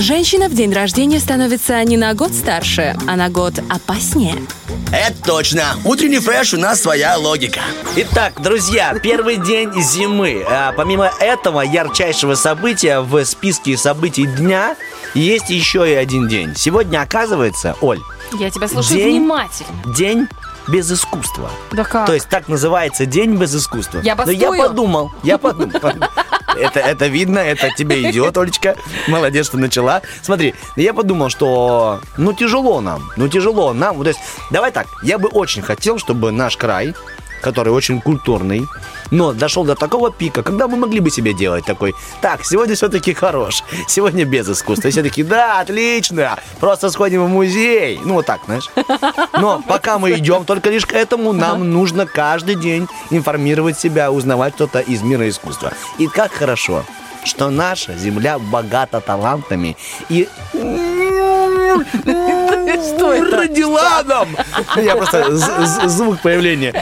Женщина в день рождения становится не на год старше, а на год опаснее. Это точно. Утренний фреш у нас своя логика. Итак, друзья, первый день зимы. А, помимо этого ярчайшего события в списке событий дня есть еще и один день. Сегодня, оказывается, Оль, Я тебя слушаю День- внимательно. день без искусства. Да как? То есть так называется день без искусства. Я Но я подумал, я подумал. Это, это видно, это тебе идет, Олечка. Молодец, что начала. Смотри, я подумал, что ну тяжело нам, ну тяжело нам. То есть, давай так, я бы очень хотел, чтобы наш край, который очень культурный, но дошел до такого пика, когда мы могли бы себе делать такой, так, сегодня все-таки хорош, сегодня без искусства. И все таки да, отлично, просто сходим в музей. Ну, вот так, знаешь. Но пока мы идем только лишь к этому, нам нужно каждый день информировать себя, узнавать что-то из мира искусства. И как хорошо, что наша земля богата талантами и Что это? родила нам. Я просто звук появления.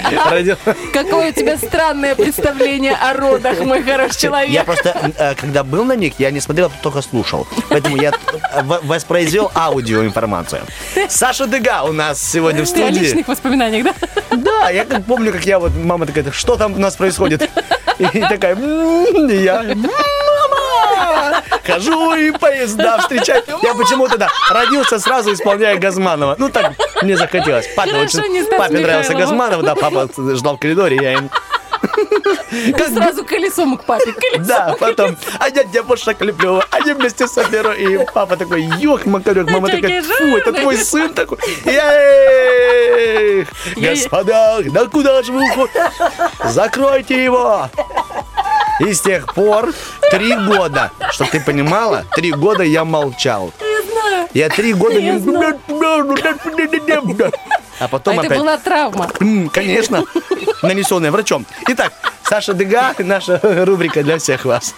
Какое у тебя странное представление о родах, мой хороший человек. Я просто, э, когда был на них, я не смотрел, только слушал. Поэтому я э, воспроизвел аудиоинформацию. Саша Дега у нас сегодня в Ты о студии. личных воспоминаниях, да? Да, я как помню, как я вот, мама такая, что там у нас происходит? И такая, я! Хожу и поезда встречать. Я почему-то, да, родился сразу, исполняя Газманова. Ну, так мне захотелось. Папе, Хорошо, очень, папе нравился. Газманов, да, папа ждал в коридоре, я им... Ты сразу колесом к папе. колесом. Да, потом, а я девушка Клеплева, они вместе соберу. И папа такой, ёх, макарек, мама такая, фу, это твой сын такой. Эх, господа, да куда же вы уходите? Закройте его. И с тех пор три года, чтобы ты понимала, три года я молчал. Я знаю. Я три года не... А А потом это опять... была травма. Конечно, нанесенная врачом. Итак, Саша Дега, наша рубрика для всех вас.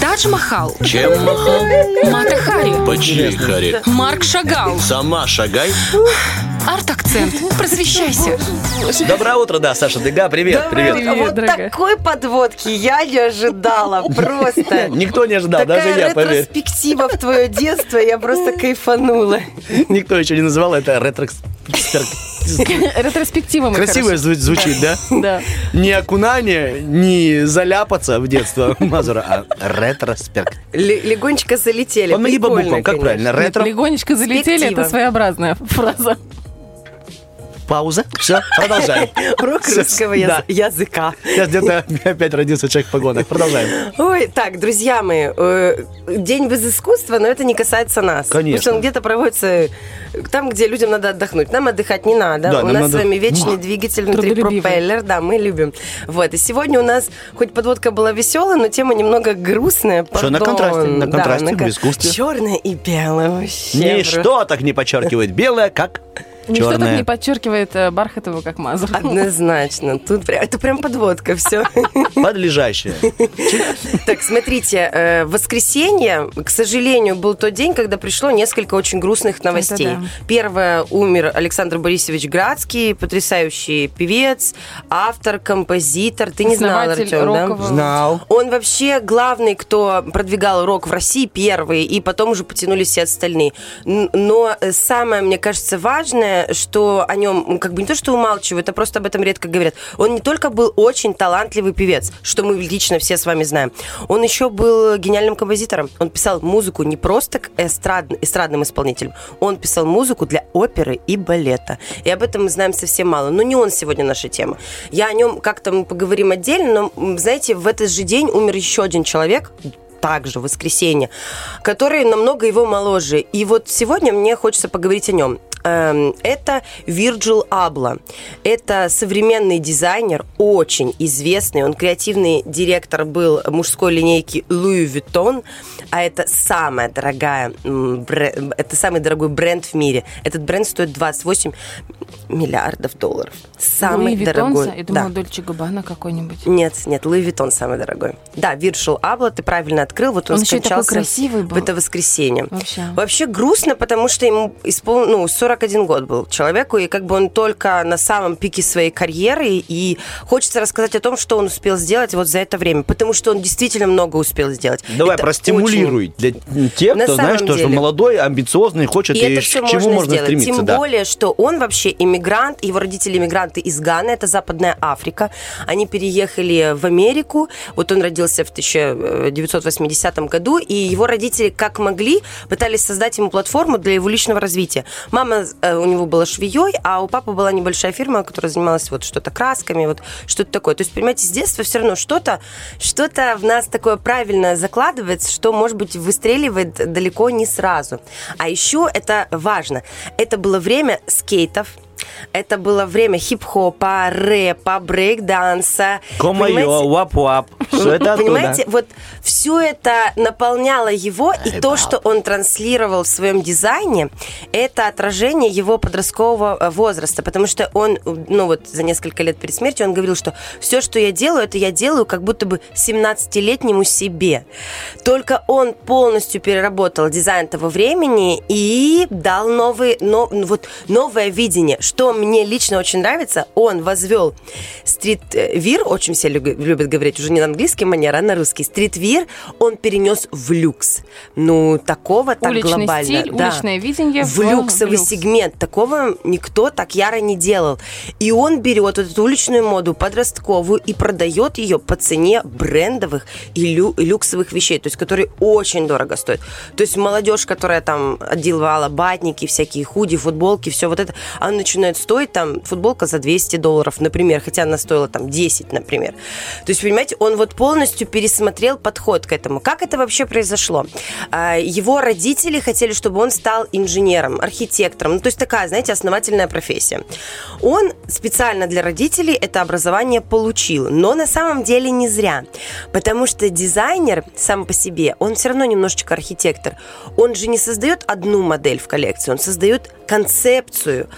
Тадж Махал, Чем махал? Мата Хари, По чьей харе? Марк Шагал, Сама шагай. Арт-акцент. Просвещайся. Доброе утро, да, Саша Дега, привет, привет. Привет, вот дорогая. такой подводки я не ожидала. Просто. Никто не ожидал, Такая даже я, поверь. ретроспектива в твое детство, я просто кайфанула. Никто еще не называл это ретрокс... Ретроспектива, Красиво зву- звучит, да? Да. Не окунание, не заляпаться в детство Мазура, а ретроспект. Л- легонечко залетели. Помоги по Прикольно, буквам, как конечно. правильно? Ретро, Легонечко залетели, Перспектива. это своеобразная фраза. Пауза, все, продолжаем. Урок русского да. яз- языка. Сейчас где-то опять родился человек в погонах. Продолжаем. Ой, так, друзья мои, э, день без искусства, но это не касается нас. Конечно. Потому что он где-то проводится там, где людям надо отдохнуть. Нам отдыхать не надо. Да, у нас надо- с вами вечный двигатель внутри пропеллер. Да, мы любим. Вот. И сегодня у нас, хоть подводка была веселая, но тема немного грустная. Что, на контрасте, на Да, контрасте, кон- в искусстве. Черное и белое вообще. Ничто так не подчеркивает белое, как Ничто так не черное. подчеркивает э, Бархатова, как Мазур. Однозначно. Тут прям, это прям подводка, все. Подлежащее. Так, смотрите, э, в воскресенье, к сожалению, был тот день, когда пришло несколько очень грустных новостей. Да. Первое, умер Александр Борисович Градский, потрясающий певец, автор, композитор. Ты не знал, Артем, да? Знал. Он вообще главный, кто продвигал рок в России первый, и потом уже потянулись все остальные. Но э, самое, мне кажется, важное, что о нем как бы не то, что умалчивают, а просто об этом редко говорят. Он не только был очень талантливый певец, что мы лично все с вами знаем, он еще был гениальным композитором. Он писал музыку не просто к эстрад- эстрадным исполнителям, он писал музыку для оперы и балета. И об этом мы знаем совсем мало. Но не он сегодня наша тема. Я о нем как-то мы поговорим отдельно, но, знаете, в этот же день умер еще один человек, также в воскресенье, который намного его моложе. И вот сегодня мне хочется поговорить о нем. Эм, Это Вирджил Абла. Это современный дизайнер, очень известный. Он креативный директор был мужской линейки Louis Vuitton, а это самая дорогая, это самый дорогой бренд в мире. Этот бренд стоит 28 миллиардов долларов. Самый Луи дорогой. Виттонса? Я Да. думала, Дольче Габбана какой-нибудь. Нет, нет, Луи Виттон самый дорогой. Да, Виршил Абла, ты правильно открыл. Вот он, Он еще такой красивый был. в это воскресенье. Вообще. Вообще грустно, потому что ему испол... ну, 41 год был человеку, и как бы он только на самом пике своей карьеры, и хочется рассказать о том, что он успел сделать вот за это время, потому что он действительно много успел сделать. Давай Это простимулируй для тех, На кто, знаешь, что деле. молодой, амбициозный, хочет И и, это к чему можно, можно сделать. стремиться. Тем да. более, что он вообще иммигрант, его родители иммигранты из Ганы, это Западная Африка. Они переехали в Америку. Вот он родился в 1980 году, и его родители как могли пытались создать ему платформу для его личного развития. Мама э, у него была швеей, а у папы была небольшая фирма, которая занималась вот что-то красками, вот что-то такое. То есть, понимаете, с детства все равно что-то, что-то в нас такое правильное закладывается, что, может быть, выстреливает далеко не сразу. А еще это важно. Это было время скейтов, это было время хип-хопа, рэпа, брейк-данса. Понимаете? вап-вап. Все это оттуда. Понимаете, вот все это наполняло его, и то, что он транслировал в своем дизайне, это отражение его подросткового э, возраста, потому что он, ну вот за несколько лет перед смертью, он говорил, что все, что я делаю, это я делаю как будто бы 17-летнему себе. Только он полностью переработал дизайн того времени и дал новый, но, вот, новое видение. Что мне лично очень нравится, он возвел стрит-вир, очень все лю- любят говорить уже не на английский манер, а на русский. Стрит-вир он перенес в люкс. Ну, такого так Уличный глобально. стиль, уличное видение В в люксовый люкс. сегмент. Такого никто так яро не делал. И он берет вот эту уличную моду подростковую и продает ее по цене брендовых и, лю- и люксовых вещей, то есть которые очень дорого стоят. То есть молодежь, которая там одевала батники, всякие худи, футболки, все вот это, она начинает стоить там футболка за 200 долларов, например, хотя она стоила там 10, например. То есть, понимаете, он вот полностью пересмотрел подход к этому. Как это вообще произошло? А, Его родители хотели, чтобы он стал инженером, архитектором. Ну, то есть такая, знаете, основательная профессия. Он специально для родителей это образование получил, но на самом деле не зря. Потому что дизайнер сам по себе, он все равно немножечко архитектор. Он же не создает одну модель в коллекции, он создает концепцию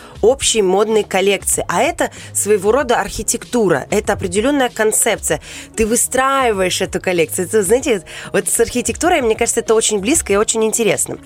общей модной коллекции. А это своего рода архитектура, это определенная концепция. Ты выстраиваешь эту коллекцию. Это, знаете, вот с архитектурой, мне кажется, это очень близко и очень интересно.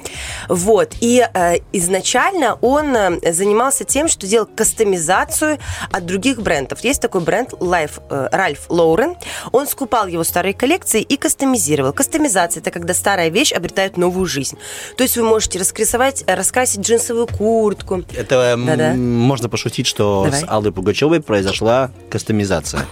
Вот. И э, изначально он э, занимался тем, что делал кастомизацию от других брендов. Есть такой бренд Life, э, Ralph Lauren. Он скупал его старые коллекции и кастомизировал. Кастомизация – это когда старая вещь обретает новую жизнь. То есть вы можете раскрасовать, раскрасить джинсовую куртку, Это м, Да-да. Можно пошутить, что Давай. с Аллой Пугачевой произошла кастомизация.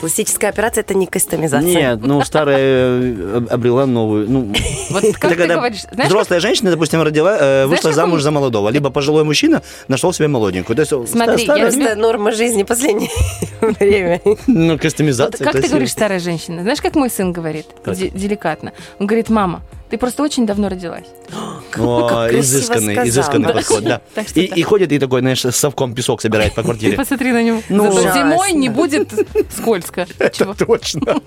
Пластическая операция – это не кастомизация. Нет, ну старая э, обрела новую. Ну, Вот как ты говоришь, знаешь, взрослая женщина, допустим, родила, э, вышла замуж за молодого, либо пожилой мужчина нашел себе молоденькую. То есть Смотри, ста- я старая- Просто норма жизни последнее время. ну, Вот кастомизация. как ты говоришь, старая женщина? Знаешь, как мой сын говорит? Деликатно. Он говорит, мама, ты просто очень давно родилась. О, изысканный, сказал. изысканный Да. подход, да. И, и ходит и такой, знаешь, с совком песок собирает по Ты квартире. посмотри на него. Ну, Зато зимой не будет скользко. Чего? Точно.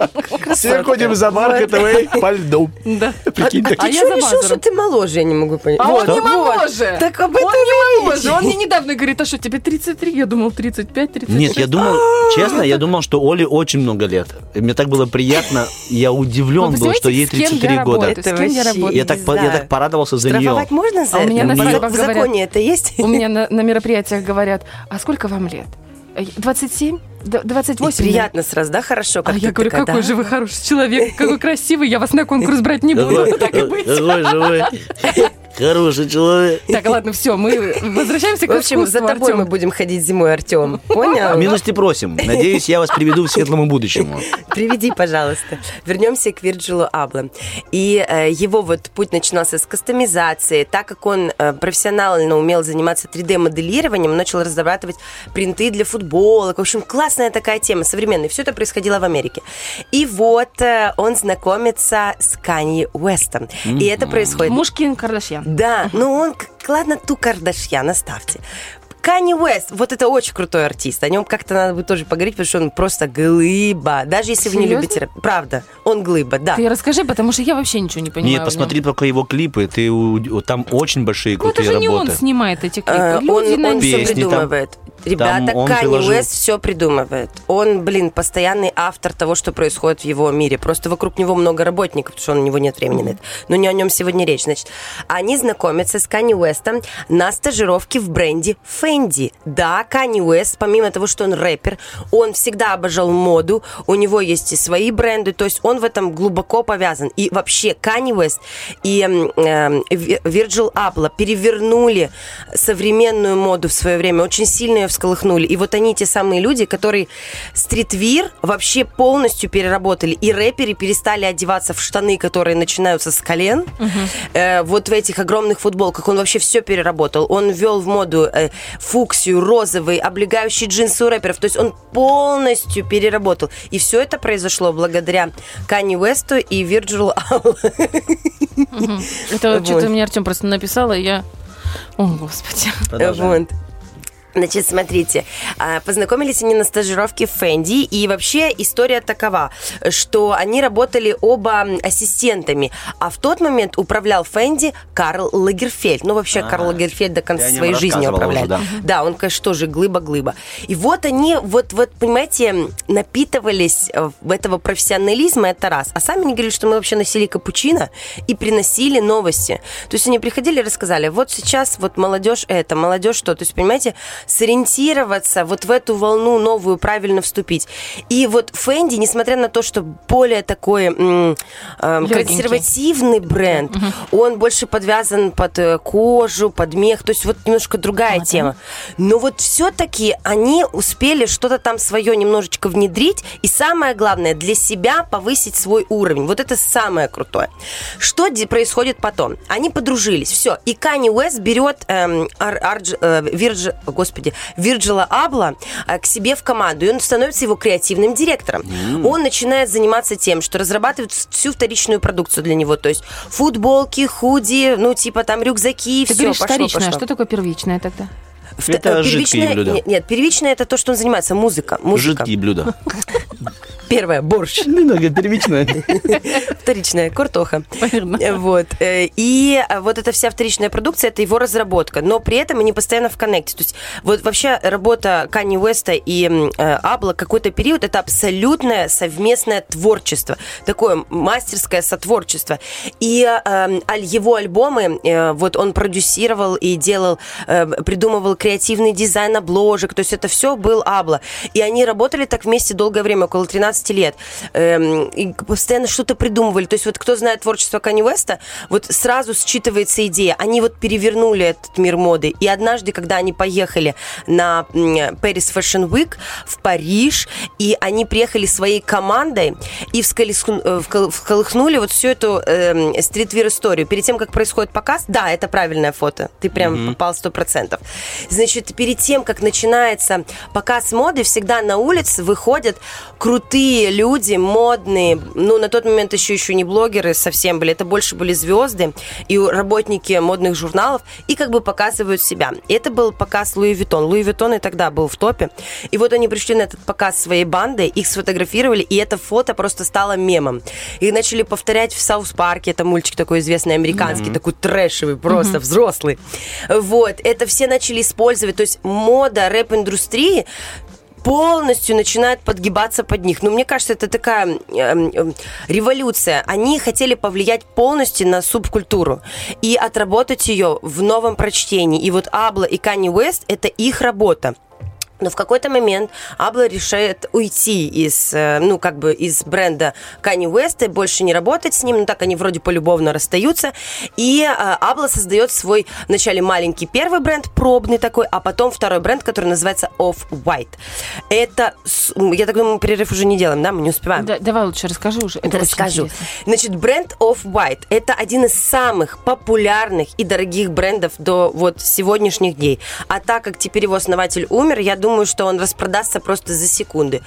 Все ходим за маркетовой по льду. Да. Прикинь, А А ты я что за решил, что ты моложе, я не могу понять. А он не моложе. Так об этом не моложе. Он мне недавно говорит, а что, тебе 33? Я думал, 35, 36. Нет, я думал, честно, я думал, что Оле очень много лет. Мне так было приятно, я удивлен был, что ей представляете, с кем 33 я года. работаю? Я Это работаю? Я так, я так порадовался за нее. Штрафовать можно за А у меня это? на В- законе это есть? У меня на, на мероприятиях говорят, а сколько вам лет? Э, 27? Д- 28? И приятно сразу, да, хорошо? А как я ты говорю, такая, какой да? же вы хороший человек, какой красивый, я вас на конкурс брать не буду, так и быть. Живой, хороший человек. Так, ладно, все, мы возвращаемся к В общем, за тобой мы Артём. будем ходить зимой, Артем. Понял? Милости просим. Надеюсь, я вас приведу к светлому будущему. Приведи, пожалуйста. Вернемся к Вирджилу Абло. И э, его вот путь начинался с кастомизации. Так как он э, профессионально умел заниматься 3D-моделированием, начал разрабатывать принты для футболок. В общем, классная такая тема, современная. Все это происходило в Америке. И вот э, он знакомится с Канье Уэстом. И это происходит... Муж Ким Кардашьян. Да, ну он, ладно, ту Кардашьян оставьте. Канни Уэст, вот это очень крутой артист. О нем как-то надо будет тоже поговорить, потому что он просто глыба. Даже если вы не Серьезно? любите рэп. Правда, он глыба, да. Ты расскажи, потому что я вообще ничего не понимаю. Нет, посмотри только его клипы. Ты там очень большие Ну это крутые же не он работы. снимает эти клипы. Э, Люди он на он все Песни там. Ребята, он Канни приложил- Уэст все придумывает. Он, блин, постоянный автор того, что происходит в его мире. Просто вокруг него много работников, потому что у него нет времени на это. Но не о нем сегодня речь. Значит, они знакомятся с Канни Уэстом на стажировке в бренде Фэнди. Да, Канни Уэст, помимо того, что он рэпер, он всегда обожал моду, у него есть и свои бренды, то есть он в этом глубоко повязан. И вообще Канни Уэст и эм, эм, Вирджил Абла перевернули современную моду в свое время, очень сильно ее всколыхнули. И вот они те самые люди, которые стритвир вообще полностью переработали. И рэперы перестали одеваться в штаны, которые начинаются с колен. Э, вот в этих огромных футболках. Он вообще все переработал. Он ввел в моду э, фуксию, розовый, облегающий джинсы у рэперов. То есть он полностью переработал. И все это произошло благодаря Канни Уэсту и Вирджилу Аллу. Это Вот. что-то мне Артем просто написал, и я... О, господи. Продолжаем. Вот. Значит, смотрите, а, познакомились они на стажировке в Фэнди, и вообще история такова, что они работали оба ассистентами, а в тот момент управлял Фэнди Карл Лагерфельд. Ну, вообще, А, Карл Лагерфельд до конца нем своей жизни управляет. уже, да. Да, он, конечно, тоже глыба-глыба. И вот они, вот, вот, понимаете, напитывались э, в этого профессионализма, это раз. А сами они говорили, что мы вообще носили капучино и приносили новости. То есть они приходили и рассказали, вот сейчас вот молодежь это, молодежь что. То есть, понимаете, сориентироваться вот в эту волну новую, правильно вступить. И вот Фэнди, несмотря на то, что более такой э, консервативный бренд, он больше подвязан под э, кожу, под мех, то есть вот немножко другая да? тема. Но вот все-таки они успели что-то там свое немножечко внедрить, и самое главное, для себя повысить свой уровень. Вот это самое крутое. Что ди- происходит потом? Они подружились, все. И Канни Уэст берет эм, Ар- Ардж- э, Вирдж- господи, Вирджила Абла э, к себе в команду, и он становится его креативным директором. Он начинает заниматься тем, что разрабатывает всю вторичную продукцию для него, то есть футболки, худи, ну типа там рюкзаки, Ты все, говоришь пошло, вторичное, пошло. что такое первичное тогда? Это э, жидкие первичное- блюда. Нет, нет, первичное это то, что он занимается, музыка. музыка. Жидкие блюда. Первое, борщ. Немного первичное. Вторичная, картоха. Э, Вот. э, И э, вот эта вся вторичная продукция, это его разработка. Но при этом они постоянно в коннекте. То есть вот вообще работа Канни Уэста и Абла какой-то период, это абсолютное совместное творчество. Такое мастерское сотворчество. И аль- его альбомы, вот он продюсировал и делал, придумывал креативный дизайн обложек. То есть это все был Абла. И они работали так вместе долгое время, около 13 лет. Эм, и постоянно что-то придумывали. То есть вот кто знает творчество Канни Уэста, вот сразу считывается идея. Они вот перевернули этот мир моды. И однажды, когда они поехали на Paris Fashion Week в Париж, и они приехали своей командой и всколесхну- э, всколыхнули вот всю эту эм, стритвир-историю. Перед тем, как происходит показ, да, это правильное фото. Ты прям попал сто процентов. Значит, перед тем, как начинается показ моды, всегда на улице выходят крутые люди, модные. Ну, на тот момент еще еще не блогеры совсем были, это больше были звезды и работники модных журналов, и как бы показывают себя. И это был показ Louis Vuitton. Louis Vuitton и тогда был в топе. И вот они пришли на этот показ своей бандой, их сфотографировали, и это фото просто стало мемом. И начали повторять в South Park е, это мультик такой известный американский, такой трэшевый, просто взрослый. Вот, это все начали использовать, то есть мода рэп-индустрии полностью начинает подгибаться под них. Но мне кажется, это такая эм, революция. Они хотели повлиять полностью на субкультуру и отработать ее в новом прочтении. И вот Абла и Канни Уэст – это их работа. Но в какой-то момент Абла решает уйти из, э, ну, как бы из бренда Kanye West и больше не работать с ним. Ну, так они вроде полюбовно расстаются. И э, Абла создает свой вначале маленький первый бренд, пробный такой, а потом второй бренд, который называется Off-White. Это, я так думаю, мы перерыв уже не делаем, да? Мы не успеваем. Да, давай лучше расскажи уже. Это расскажу. Значит, бренд Off-White – это один из самых популярных и дорогих брендов до вот сегодняшних дней. А так как теперь его основатель умер, я думаю, что он распродастся просто за секунды.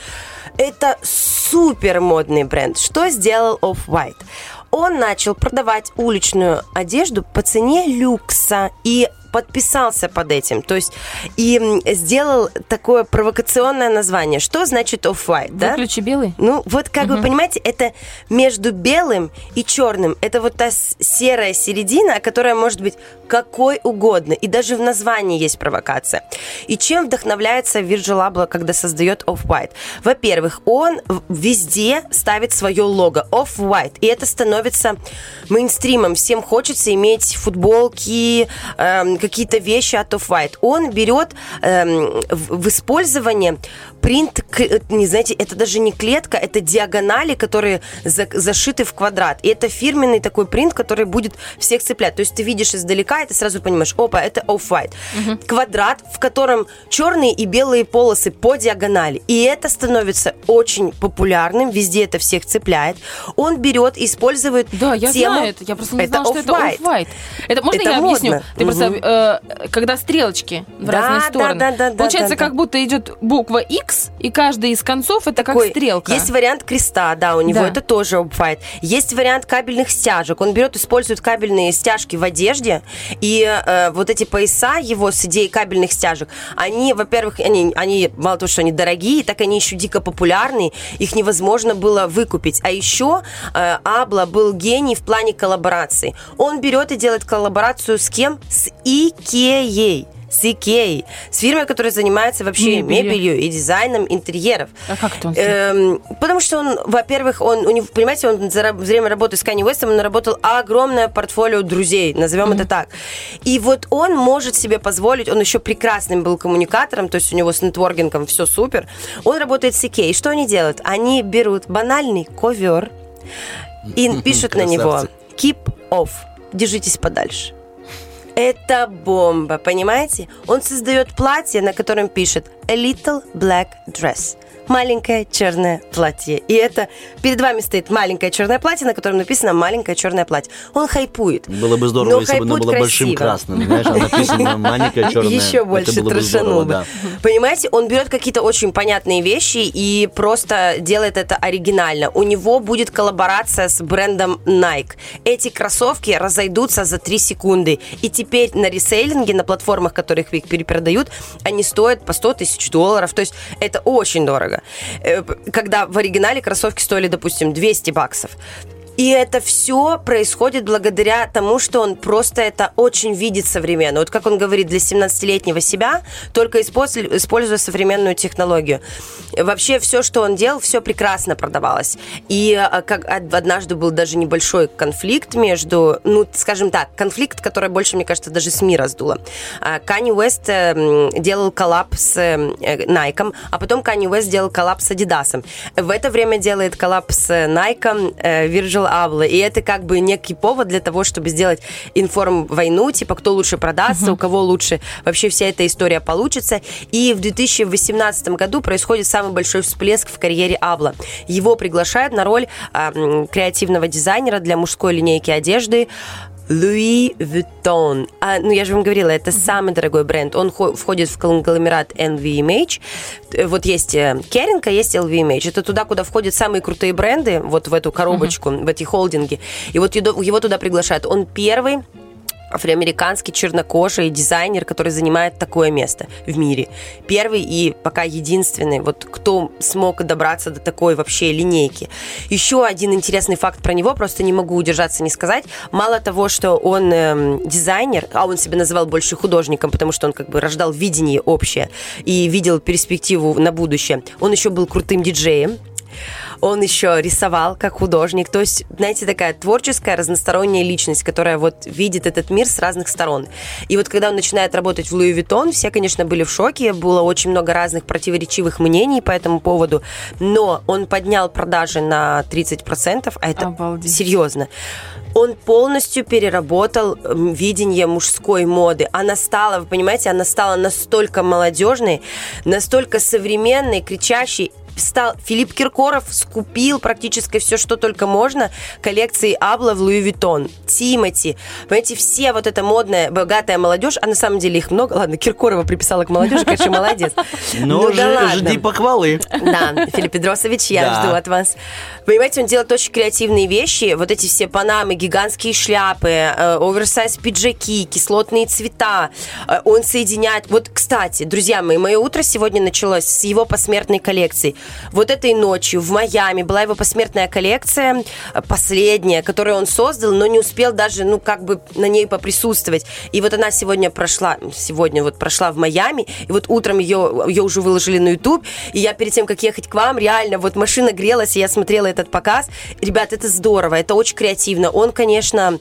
Это супер модный бренд. Что сделал Off-White? Он начал продавать уличную одежду по цене люкса и подписался под этим. То есть и сделал такое провокационное название. Что значит off-white, да? Выключи белый. Ну, вот как вы понимаете, это между белым и черным. Это вот та серая середина, которая может быть какой угодно. И даже в названии есть провокация. И чем вдохновляется Virgil Abloh, когда создает Off-White? Во-первых, он везде ставит свое лого Off-White. И это становится мейнстримом. Всем хочется иметь футболки, эм, какие-то вещи от Off-White. Он берет эм, в, в использование принт, э, не знаете, это даже не клетка, это диагонали, которые за- зашиты в квадрат. И это фирменный такой принт, который будет всех цеплять. То есть ты видишь издалека, и ты сразу понимаешь, опа, это off-white. Квадрат, в котором черные и белые полосы по диагонали. И это становится очень популярным, везде это всех цепляет. Он берет, использует Да, я тему. знаю это. Я просто не знала, что это off-white. Это можно Это я объясню? модно. Ты просто, э, когда стрелочки в Да, разные стороны. да, да, да, Получается, да, да. как будто идет буква X, и каждый из концов это Такой- как стрелка. Есть вариант креста, да, у него Да. это тоже off-white. Есть вариант кабельных стяжек. Он берет, использует кабельные стяжки в одежде, и э, вот эти пояса его с идеей кабельных стяжек, они, во-первых, они, они мало того, что они дорогие, так они еще дико популярные, их невозможно было выкупить. А еще э, Абла был гений в плане коллаборации. Он берет и делает коллаборацию с кем? С Икеей. С Икеей. С фирмой, которая занимается вообще Мебелью. мебелью и дизайном интерьеров. А как это он Эм, потому что он, во-первых, он, у него, понимаете, он за время работы с Kanye West, он наработал огромное портфолио друзей, назовем это так. И вот он может себе позволить, он еще прекрасным был коммуникатором, то есть у него с нетворкингом все супер. Он работает с Икеей. Что они делают? Они берут банальный ковер и пишут на него keep off, держитесь подальше. Это бомба, понимаете? Он создает платье, на котором пишет A little black dress. Маленькое черное платье. И это перед вами стоит маленькое черное платье, на котором написано маленькое черное платье. Он хайпует. Было бы здорово, Но если бы оно было большим красиво. красным, знаешь, а написано маленькое черное. Еще больше трошанул бы. да. Понимаете, он берет какие-то очень понятные вещи и просто делает это оригинально. У него будет коллаборация с брендом Nike. Эти кроссовки разойдутся за 3 секунды. И теперь на ресейлинге, на платформах, которых их перепродают, они стоят по 100 тысяч долларов. То есть это очень дорого. Э, Когда в оригинале кроссовки стоили, допустим, 200 баксов. И это все происходит благодаря тому, что он просто это очень видит современно. Вот как он говорит, для 17-летнего себя, только использ- используя современную технологию. Вообще все, что он делал, все прекрасно продавалось. И а, как од- однажды был даже небольшой конфликт между, ну, скажем так, конфликт, который больше, мне кажется, даже СМИ раздуло. А, Канье Уэст э, м, делал коллаб с Nike, а потом Канье Уэст делал коллаб с Adidas. В это время делает коллаб с Nike э, Virgil Abloh. И это как бы некий повод для того, чтобы сделать информ-войну, типа кто лучше продастся, у кого лучше вообще вся эта история получится. И в 2018 году происходит самый большой всплеск в карьере Абла. Его приглашают на роль м, креативного дизайнера для мужской линейки одежды Louis Vuitton. А, ну, я же вам говорила, это самый дорогой бренд. Он хо- входит в конгломерат LVMH. Э, Вот есть э, Керинг, а есть LVMH. Это туда, куда входят самые крутые бренды, вот в эту коробочку, в эти холдинги. И вот его туда приглашают. Он первый афроамериканский чернокожий дизайнер, который занимает такое место в мире. Первый и пока единственный, вот кто смог добраться до такой вообще линейки. Еще один интересный факт про него, просто не могу удержаться не сказать. Мало того, что он эм, дизайнер, а он себя называл больше художником, потому что он как бы рождал видение общее и видел перспективу на будущее. Он еще был крутым диджеем. Он еще рисовал как художник. То есть, знаете, такая творческая, разносторонняя личность, которая вот видит этот мир с разных сторон. И вот когда он начинает работать в Луи Виттон, все, конечно, были в шоке. Было очень много разных противоречивых мнений по этому поводу. Но он поднял продажи на 30%, а это Обалдеть. серьезно. Он полностью переработал видение мужской моды. Она стала, вы понимаете, она стала настолько молодежной, настолько современной, кричащей. Стал Филипп Киркоров скупил практически все, что только можно коллекции Абло в Louis Vuitton, Тимати. Понимаете, все вот эта модная, богатая молодежь, а на самом деле их много. Ладно, Киркорова приписала к молодежи, конечно, молодец. Ну, Ну да жди похвалы. Да, Филипп Бедросович, я жду от вас. Понимаете, он делает очень креативные вещи. Вот эти все панамы, гигантские шляпы, э, оверсайз пиджаки, кислотные цвета. Э, он соединяет... Вот, кстати, друзья мои, мое утро сегодня началось с его посмертной коллекции. Вот этой ночью в Майами была его посмертная коллекция, последняя, которую он создал, но не успел даже, ну, как бы на ней поприсутствовать. И вот она сегодня прошла, сегодня вот прошла в Майами, и вот утром ее, ее уже выложили на YouTube, и я перед тем, как ехать к вам, реально, вот машина грелась, и я смотрела этот показ. Ребят, это здорово, это очень креативно. Он, конечно,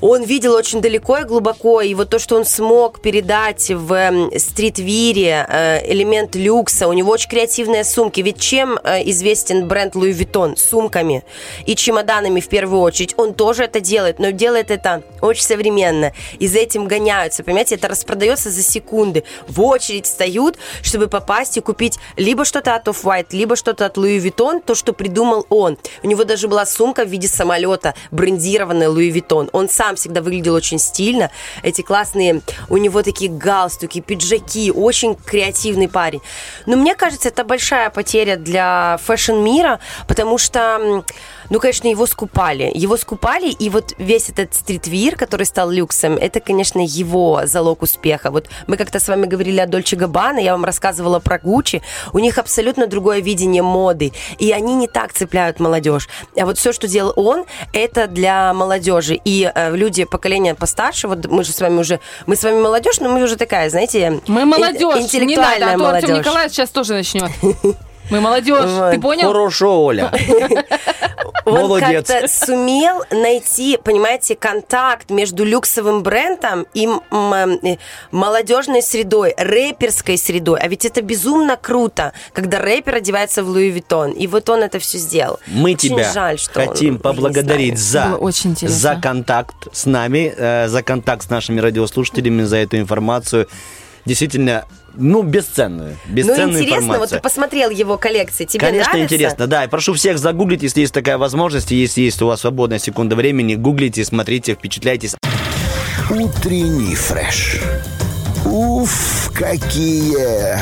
он видел очень далеко и глубоко, и вот то, что он смог передать в стритвире, э, элемент люкса, у него очень креативные сумки. Ведь чем э, известен бренд Louis Vuitton? Сумками и чемоданами в первую очередь. Он тоже это делает, но делает это очень современно. И за этим гоняются, понимаете, это распродается за секунды. В очередь встают, чтобы попасть и купить либо что-то от Off-White, либо что-то от Louis Vuitton, то, что придумал он. У него даже была сумка в виде самолета, брендированная Louis Vuitton. Он сам всегда выглядел очень стильно. Эти классные, у него такие галстуки, пиджаки, очень креативный парень. Но мне кажется, это большая потеря для fashion -мира, потому что, ну, конечно, его скупали. Его скупали, и вот весь этот streetwear, который стал люксом, это, конечно, его залог успеха. Вот мы как-то с вами говорили о Dolce Gabbana, я вам рассказывала про Гуччи. У них абсолютно другое видение моды, и они не так цепляют молодежь. А вот все, что делал он, это для молодежи. И э, люди поколения постарше, вот мы же с вами уже, мы с вами молодежь, но мы уже такая, знаете, Мы молодежь, не надо, интеллектуальная а то Артем молодежь. Николаевич сейчас тоже начнет. Мы молодежь, ты Вот. понял? Хорошо, Оля. он Молодец. как-то сумел найти, понимаете, контакт между люксовым брендом и м, м, э, молодежной средой, рэперской средой. А ведь это безумно круто, когда рэпер одевается в Луи Виттон. И вот он это все сделал. Мы Очень тебя жаль, что он, хотим не поблагодарить за, очень интересно. за контакт с нами, э, за контакт с нашими радиослушателями, за эту информацию. Действительно, ну, бесценную. Ну, Бесценную интересно, вот информацию. ты посмотрел его коллекции, тебе Конечно, нравится? интересно, да. И прошу всех загуглить, если есть такая возможность, если есть у вас свободная секунда времени, гуглите, смотрите, впечатляйтесь. Утренний фреш. Уф, какие